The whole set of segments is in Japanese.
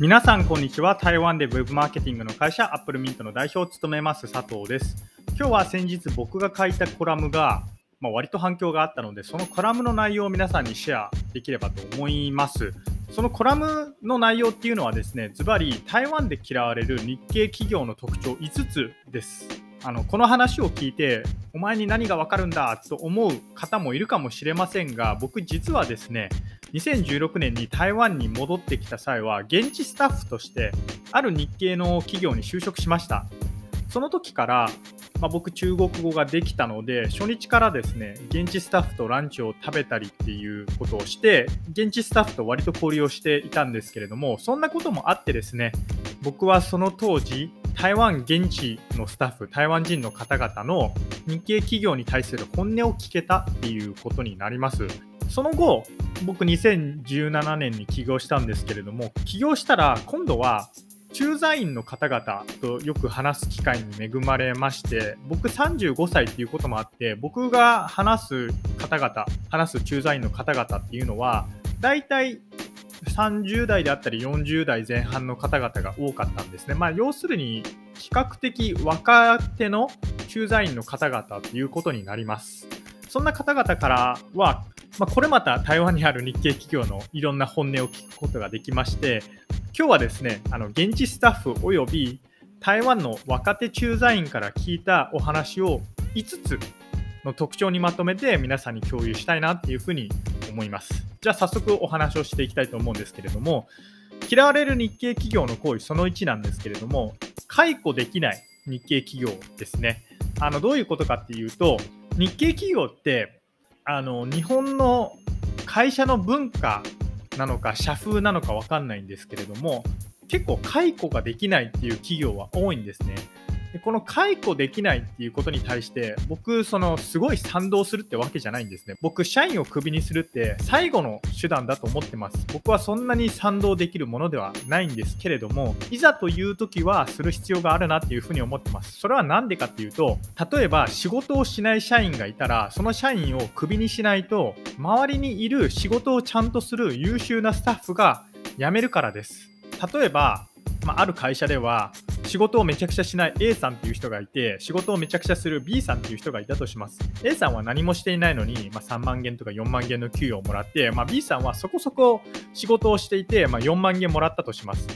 皆さんこんにちは。台湾で Web マーケティングの会社アップルミントの代表を務めます佐藤です。今日は先日僕が書いたコラムが、まあ、割と反響があったのでそのコラムの内容を皆さんにシェアできればと思います。そのコラムの内容っていうのはですねズバリ台湾で嫌われる日系企業の特徴5つです。あのこの話を聞いてお前に何がわかるんだと思う方もいるかもしれませんが僕実はですね2016年に台湾に戻ってきた際は現地スタッフとしてある日系の企業に就職しました。その時から、まあ、僕中国語ができたので初日からですね現地スタッフとランチを食べたりっていうことをして現地スタッフと割と交流をしていたんですけれどもそんなこともあってですね僕はその当時台湾現地のスタッフ台湾人の方々の日系企業に対する本音を聞けたっていうことになります。その後僕2017年に起業したんですけれども起業したら今度は駐在員の方々とよく話す機会に恵まれまして僕35歳っていうこともあって僕が話す方々話す駐在員の方々っていうのは大体30代であったり40代前半の方々が多かったんですね。まあ、要するに比較的若手の駐在員の方々ということになります。そんな方々からはまあ、これまた台湾にある日系企業のいろんな本音を聞くことができまして今日はですねあの現地スタッフおよび台湾の若手駐在員から聞いたお話を5つの特徴にまとめて皆さんに共有したいなっていうふうに思います。じゃあ早速お話をしていきたいと思うんですけれども嫌われる日系企業の行為その1なんですけれども解雇できない日系企業ですね。あのどういうことかっていうと日系企業ってあの日本の会社の文化なのか社風なのか分かんないんですけれども結構解雇ができないっていう企業は多いんですね。でこの解雇できないっていうことに対して僕そのすごい賛同するってわけじゃないんですね。僕社員をクビにするって最後の手段だと思ってます。僕はそんなに賛同できるものではないんですけれどもいざという時はする必要があるなっていうふうに思ってます。それは何でかっていうと例えば仕事をしない社員がいたらその社員をクビにしないと周りにいる仕事をちゃんとする優秀なスタッフが辞めるからです。例えば、まあ、ある会社では仕事をめちゃくちゃしない A さんっていう人がいて、仕事をめちゃくちゃする B さんっていう人がいたとします。A さんは何もしていないのに、まあ、3万元とか4万元の給与をもらって、まあ、B さんはそこそこ仕事をしていて、まあ、4万元もらったとします。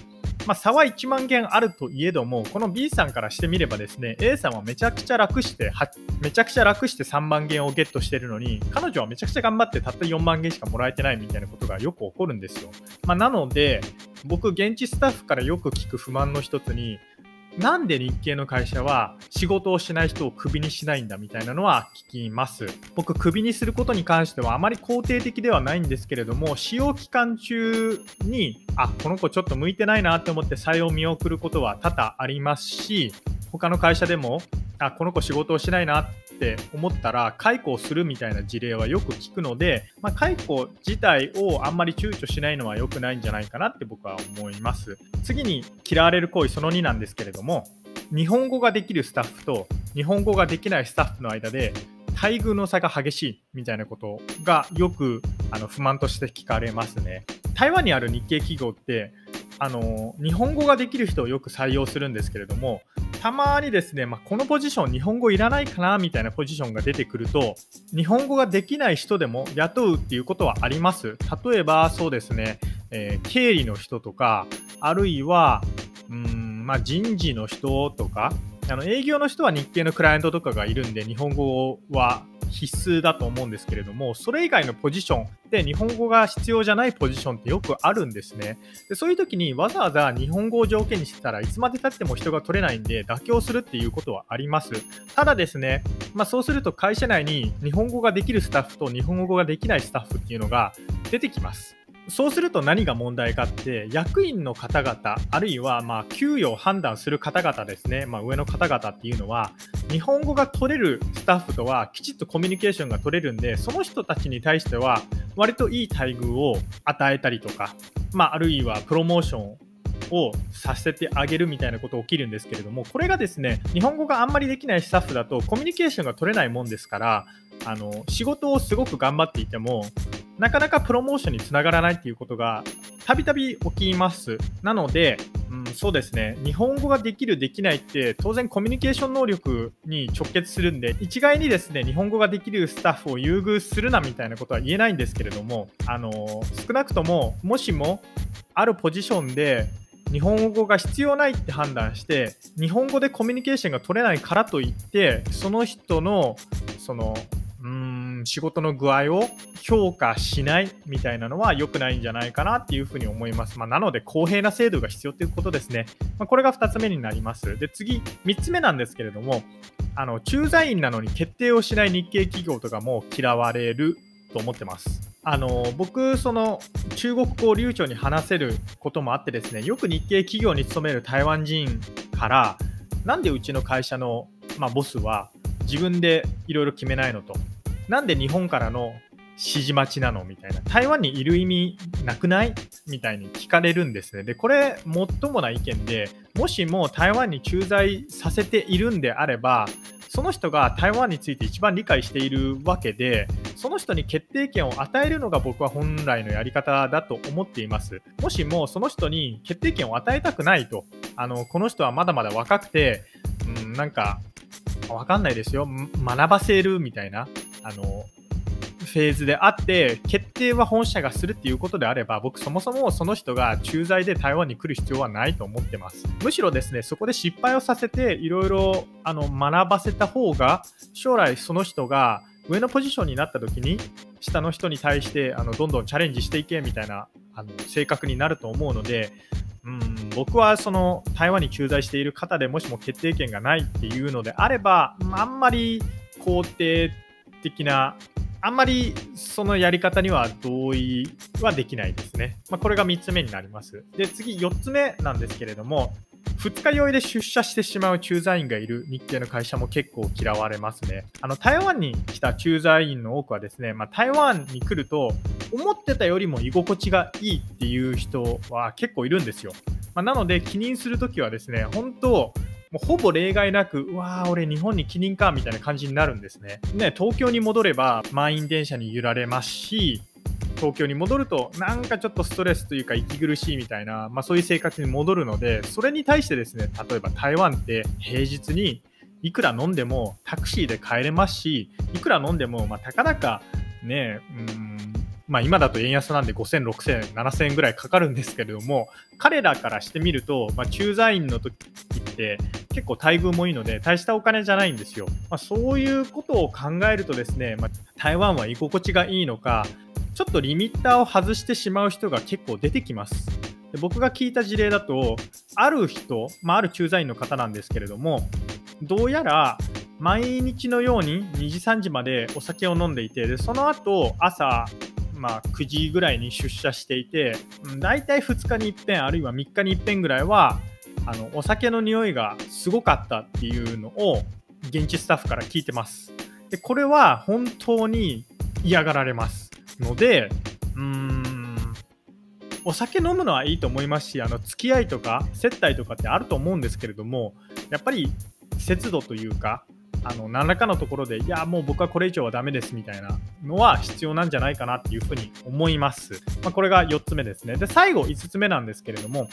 まあ、差は1万件あるといえども、この B さんからしてみればですね、A さんはめちゃくちゃ楽して、めちゃくちゃ楽して3万件をゲットしてるのに、彼女はめちゃくちゃ頑張ってたった4万件しかもらえてないみたいなことがよく起こるんですよ。まあ、なので、僕、現地スタッフからよく聞く不満の一つに、なんで日系の会社は仕事をしない人をクビにしないんだみたいなのは聞きます。僕、クビにすることに関してはあまり肯定的ではないんですけれども、使用期間中に、あ、この子ちょっと向いてないなって思って採用を見送ることは多々ありますし、他の会社でもあこの子仕事をしないなっって思ったら解雇をするみたいな事例はよく聞くので、まあ、解雇自体をあんまり躊躇しないのは良くないんじゃないかなって僕は思います。次に嫌われる行為その2なんですけれども日本語ができるスタッフと日本語ができないスタッフの間で待遇の差が激しいみたいなことがよくあの不満として聞かれますね。台湾にある日系企業ってあの日本語ができる人をよく採用するんですけれどもたまにですね、まあ、このポジション日本語いらないかなみたいなポジションが出てくると日本語ができない人でも雇うっていうことはあります。例えばそうですね、えー、経理の人とかあるいはうん、まあ、人事の人とかあの営業の人は日系のクライアントとかがいるんで日本語は必須だと思うんですけれども、それ以外のポジションで日本語が必要じゃないポジションってよくあるんですね。でそういう時にわざわざ日本語を条件にしてたらいつまでたっても人が取れないんで妥協するっていうことはあります。ただですね、まあ、そうすると会社内に日本語ができるスタッフと日本語ができないスタッフっていうのが出てきます。そうすると何が問題かって役員の方々あるいはまあ給与を判断する方々ですね、まあ、上の方々っていうのは日本語が取れるスタッフとはきちっとコミュニケーションが取れるんでその人たちに対しては割といい待遇を与えたりとか、まあ、あるいはプロモーションをさせてあげるみたいなこと起きるんですけれどもこれがですね日本語があんまりできないスタッフだとコミュニケーションが取れないもんですからあの仕事をすごく頑張っていてもなかなかプロモーションにつながらないっていうことがたびたび起きます。なので、うん、そうですね、日本語ができる、できないって、当然コミュニケーション能力に直結するんで、一概にですね、日本語ができるスタッフを優遇するなみたいなことは言えないんですけれども、あの少なくとも、もしも、あるポジションで日本語が必要ないって判断して日本語でコミュニケーションが取れないからといってその人のその仕事の具合を評価しないみたいなのは良くないんじゃないかなっていうふうに思います。まあ、なので公平な制度が必要ということですね。まあ、これが2つ目になります。で次3つ目なんですけれどもあの駐在員なのに決定をしない日系企業とかも嫌われると思ってます。あの僕、その中国語を流暢に話せることもあってですねよく日系企業に勤める台湾人からなんでうちの会社の、まあ、ボスは自分でいろいろ決めないのとなんで日本からの指示待ちなのみたいな。台湾にいる意味なくない？みたいに聞かれるんですね。でこれもっともな意見でもしも台湾に駐在させているんであればその人が台湾について一番理解しているわけでその人に決定権を与えるのが僕は本来のやり方だと思っています。もしもその人に決定権を与えたくないとあのこの人はまだまだ若くて、うん、なんかわかんないですよ。学ばせるみたいな。あのフェーズであって決定は本社がするっていうことであれば僕そもそもその人が駐在で台湾に来る必要はないと思ってます。むしろですねそこで失敗をさせていろいろ学ばせた方が将来その人が上のポジションになった時に下の人に対してあのどんどんチャレンジしていけみたいなあの性格になると思うのでうん僕はその台湾に駐在している方でもしも決定権がないっていうのであればあんまり肯定的なあんまりそのやり方には同意はできないですね。まあ、これが3つ目になります。で、次4つ目なんですけれども、2日酔いで出社してしまう駐在員がいる日系の会社も結構嫌われますね。あの台湾に来た駐在員の多くはですね、まあ、台湾に来ると思ってたよりも居心地がいいっていう人は結構いるんですよ。まあ、なので気にするときはですね、本当もうほぼ例外なく、うわー、俺日本に帰任か、みたいな感じになるんですね。ね、東京に戻れば満員電車に揺られますし、東京に戻るとなんかちょっとストレスというか息苦しいみたいな、まあ、そういう生活に戻るのでそれに対してですね例えば台湾って平日にいくら飲んでもタクシーで帰れますしいくら飲んでもまあたかだかねうんまあ、今だと円安なんで5000、6000、7000円ぐらいかかるんですけれども、彼らからしてみると、まあ、駐在員の時て結構待遇もいいので、大したお金じゃないんですよ。まあ、そういうことを考えるとですね、まあ、台湾は居心地がいいのか、ちょっとリミッターを外してしまう人が結構出てきます。で僕が聞いた事例だと、ある人、まあ、ある駐在員の方なんですけれども、どうやら毎日のように2時3時までお酒を飲んでいてでその後朝まあ、9時ぐらいに出社していて、大体2日に一遍、あるいは3日に一遍ぐらいは、あのお酒の匂いがすごかったっていうのを現地スタッフから聞いてます。でこれは本当に嫌がられますので、うーん、お酒飲むのはいいと思いますし、あの付き合いとか接待とかってあると思うんですけれども、やっぱり節度というか、あの何らかのところで、いや、もう僕はこれ以上はダメですみたいなのは必要なんじゃないかなっていうふうに思います。まあ、これが4つ目ですね。で、最後5つ目なんですけれども、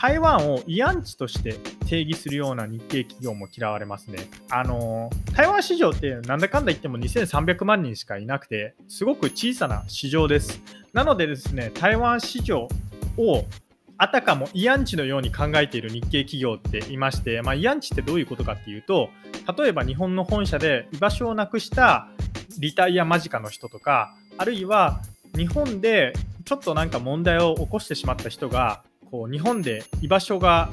台湾を慰安地として定義するような日系企業も嫌われますね。あの台湾市場ってなんだかんだ言っても2300万人しかいなくて、すごく小さな市場です。なのでですね、台湾市場をあたかも慰安地のように考えている日系企業っていまして、まあ、慰安地ってどういうことかっていうと例えば日本の本社で居場所をなくしたリタイア間近の人とかあるいは日本でちょっとなんか問題を起こしてしまった人がこう日本で居場所が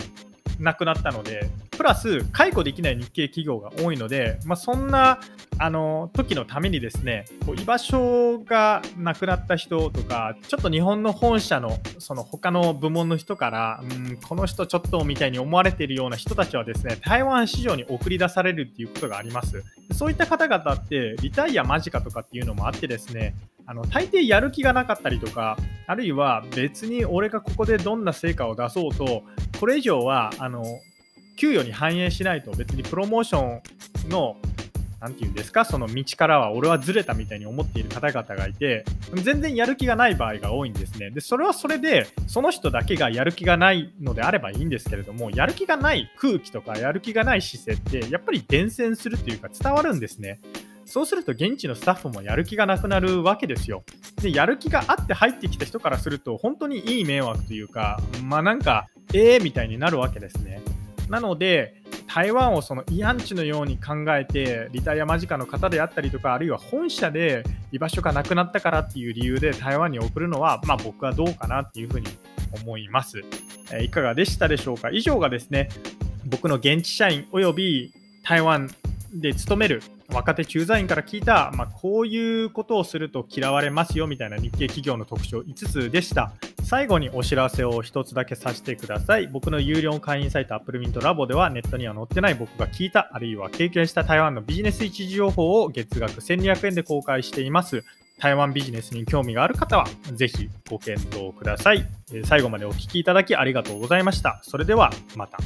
なくなったので、プラス解雇できない日系企業が多いので、まあ、そんなあの時のためにですね、こう居場所がなくなった人とか、ちょっと日本の本社のその他の部門の人から、うん、この人ちょっとみたいに思われているような人たちはですね、台湾市場に送り出されるっていうことがあります。そういった方々ってリタイア間近とかっていうのもあってですね、あの大抵やる気がなかったりとか、あるいは別に俺がここでどんな成果を出そうと、これ以上はあの給与に反映しないと別にプロモーションの何て言うんですか、その道からは俺はずれたみたいに思っている方々がいて、全然やる気がない場合が多いんですね。で、それはそれで、その人だけがやる気がないのであればいいんですけれども、やる気がない空気とか、やる気がない姿勢って、やっぱり伝染するというか伝わるんですね。そうすると現地のスタッフもやる気がなくなるわけですよ。で、やる気があって入ってきた人からすると、本当にいい迷惑というか、まあなんか、ええー、みたいになるわけですね。なので、台湾をその慰安地のように考えて、リタイア間近の方であったりとか、あるいは本社で居場所がなくなったからっていう理由で台湾に送るのは、まあ、僕はどうかなっていうふうに思います。えいかがでしたでしょうか？以上がですね、僕の現地社員および台湾で勤める若手駐在員から聞いた、まあ、こういうことをすると嫌われますよみたいな日系企業の特徴5つでした。最後にお知らせを1つだけさせてください。僕の有料会員サイト Apple Mint Labo ではネットには載ってない僕が聞いた、あるいは経験した台湾のビジネス一時情報を月額1200円で公開しています。台湾ビジネスに興味がある方は、ぜひご検討ください。最後までお聴きいただきありがとうございました。それではまた。